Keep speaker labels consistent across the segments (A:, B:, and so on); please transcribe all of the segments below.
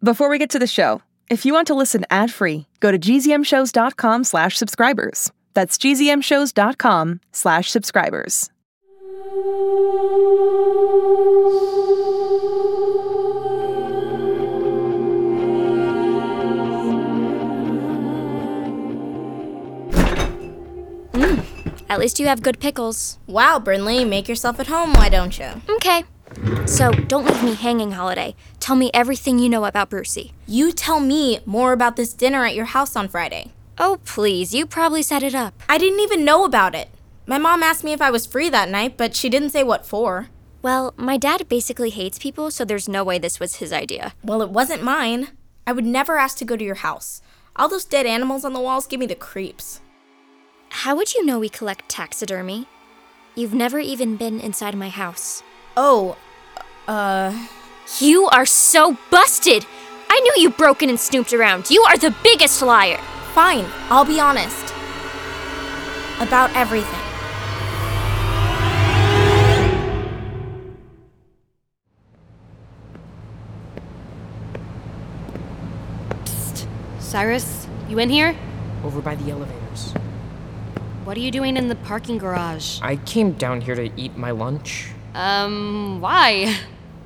A: Before we get to the show, if you want to listen ad-free, go to gzmshows.com slash subscribers. That's gzmshows.com slash subscribers.
B: Mm, at least you have good pickles.
C: Wow, Brinley, make yourself at home, why don't you?
B: Okay. So, don't leave me hanging, Holiday. Tell me everything you know about Brucey.
C: You tell me more about this dinner at your house on Friday.
B: Oh, please, you probably set it up.
C: I didn't even know about it. My mom asked me if I was free that night, but she didn't say what for.
B: Well, my dad basically hates people, so there's no way this was his idea.
C: Well, it wasn't mine. I would never ask to go to your house. All those dead animals on the walls give me the creeps.
B: How would you know we collect taxidermy? You've never even been inside my house.
C: Oh, uh.
B: You are so busted! I knew you broken and snooped around. You are the biggest liar!
C: Fine, I'll be honest. About everything.
D: Cyrus, you in here?
E: Over by the elevators.
D: What are you doing in the parking garage?
E: I came down here to eat my lunch.
D: Um, why?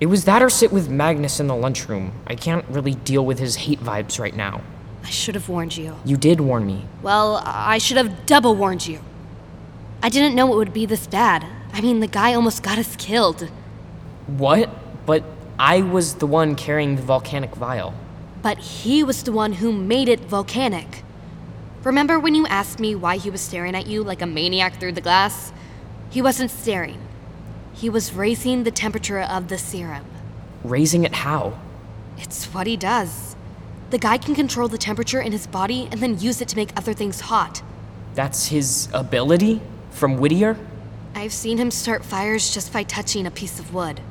E: It was that or sit with Magnus in the lunchroom. I can't really deal with his hate vibes right now.
D: I should have warned you.
E: You did warn me.
D: Well, I should have double warned you. I didn't know it would be this bad. I mean, the guy almost got us killed.
E: What? But I was the one carrying the volcanic vial.
D: But he was the one who made it volcanic. Remember when you asked me why he was staring at you like a maniac through the glass? He wasn't staring. He was raising the temperature of the serum.
E: Raising it how?
D: It's what he does. The guy can control the temperature in his body and then use it to make other things hot.
E: That's his ability? From Whittier?
D: I've seen him start fires just by touching a piece of wood.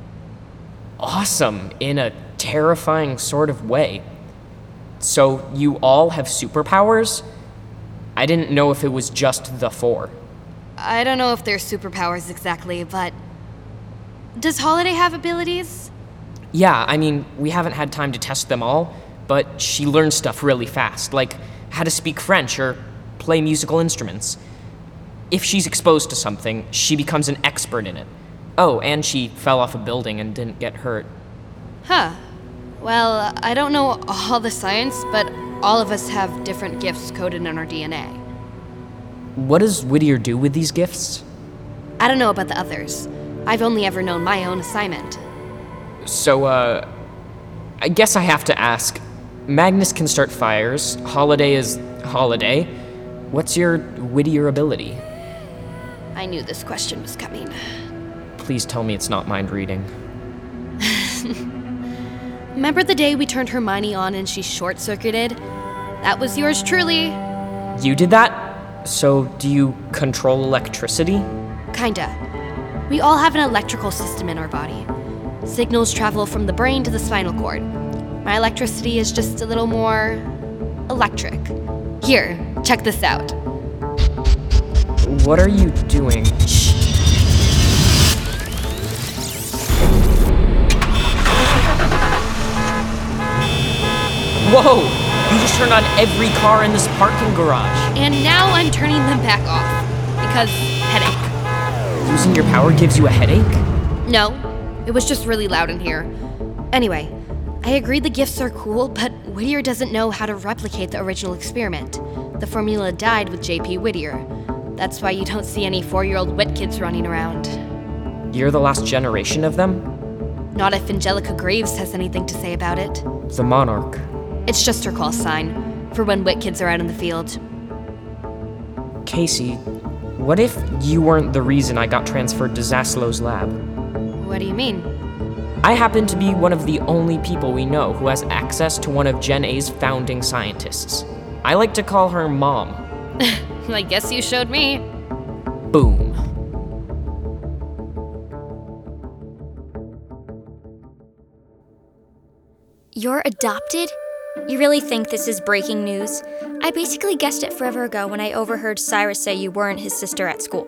E: Awesome, in a terrifying sort of way. So, you all have superpowers? I didn't know if it was just the four.
D: I don't know if they're superpowers exactly, but. Does Holiday have abilities?
E: Yeah, I mean, we haven't had time to test them all, but she learns stuff really fast, like how to speak French or play musical instruments. If she's exposed to something, she becomes an expert in it. Oh, and she fell off a building and didn't get hurt.
D: Huh. Well, I don't know all the science, but all of us have different gifts coded in our DNA.
E: What does Whittier do with these gifts?
D: I don't know about the others. I've only ever known my own assignment.
E: So, uh, I guess I have to ask. Magnus can start fires, Holiday is Holiday. What's your Whittier ability?
D: I knew this question was coming.
E: Please tell me it's not mind reading.
D: Remember the day we turned Hermione on and she short circuited? That was yours truly.
E: You did that? So, do you control electricity?
D: Kinda. We all have an electrical system in our body. Signals travel from the brain to the spinal cord. My electricity is just a little more electric. Here, check this out.
E: What are you doing? Whoa! You just turned on every car in this parking garage.
D: And now I'm turning them back off. Because headache.
E: Losing your power gives you a headache?
D: No, it was just really loud in here. Anyway, I agree the gifts are cool, but Whittier doesn't know how to replicate the original experiment. The formula died with JP Whittier. That's why you don't see any four year old wit kids running around.
E: You're the last generation of them?
D: Not if Angelica Graves has anything to say about it.
E: The Monarch.
D: It's just her call sign for when wit kids are out in the field.
E: Casey, what if you weren't the reason I got transferred to Zasslow's lab?
D: What do you mean?
E: I happen to be one of the only people we know who has access to one of Gen A's founding scientists. I like to call her Mom.
D: I guess you showed me.
E: Boom.
B: You're adopted? You really think this is breaking news? I basically guessed it forever ago when I overheard Cyrus say you weren't his sister at school.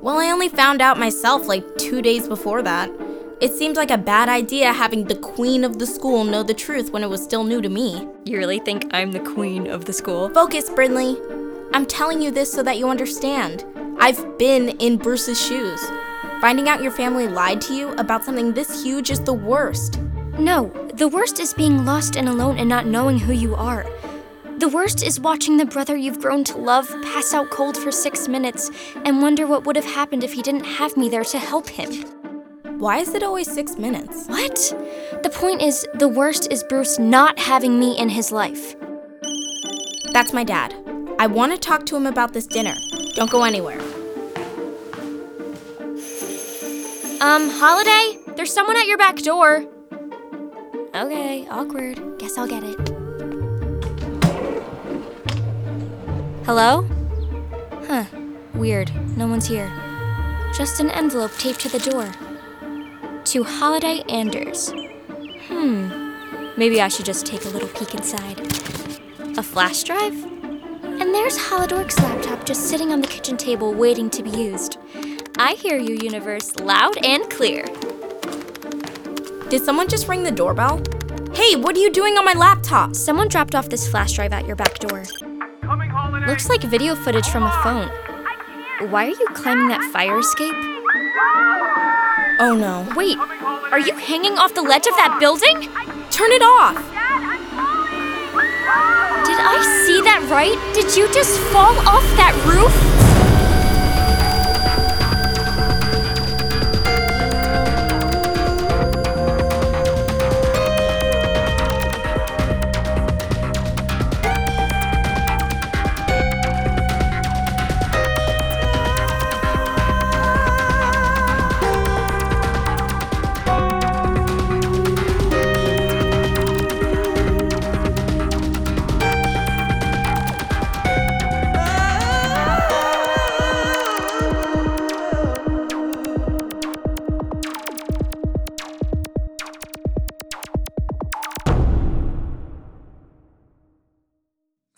C: Well, I only found out myself like two days before that. It seemed like a bad idea having the queen of the school know the truth when it was still new to me.
B: You really think I'm the queen of the school?
C: Focus, Brinley. I'm telling you this so that you understand. I've been in Bruce's shoes. Finding out your family lied to you about something this huge is the worst.
B: No, the worst is being lost and alone and not knowing who you are. The worst is watching the brother you've grown to love pass out cold for six minutes and wonder what would have happened if he didn't have me there to help him.
C: Why is it always six minutes?
B: What? The point is, the worst is Bruce not having me in his life.
C: That's my dad. I want to talk to him about this dinner. Don't go anywhere.
B: Um, Holiday? There's someone at your back door. Okay, awkward. Guess I'll get it. Hello? Huh, weird. No one's here. Just an envelope taped to the door. To Holiday Anders. Hmm, maybe I should just take a little peek inside. A flash drive? And there's Holodork's laptop just sitting on the kitchen table waiting to be used. I hear you, universe, loud and clear.
C: Did someone just ring the doorbell? Hey, what are you doing on my laptop?
B: Someone dropped off this flash drive at your back door. Looks like video footage from a phone. Why are you climbing that fire escape?
C: Oh no.
B: Wait, are you hanging off the ledge of that building?
C: Turn it off!
B: Did I see that right? Did you just fall off that roof?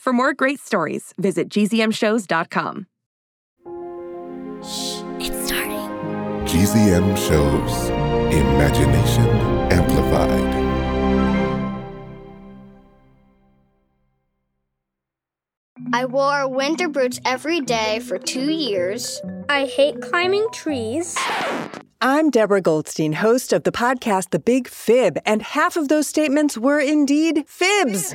A: For more great stories, visit gzmshows.com.
B: It's starting.
F: GZM shows Imagination Amplified.
G: I wore winter boots every day for two years.
H: I hate climbing trees.
I: I'm Deborah Goldstein, host of the podcast The Big Fib, and half of those statements were indeed fibs.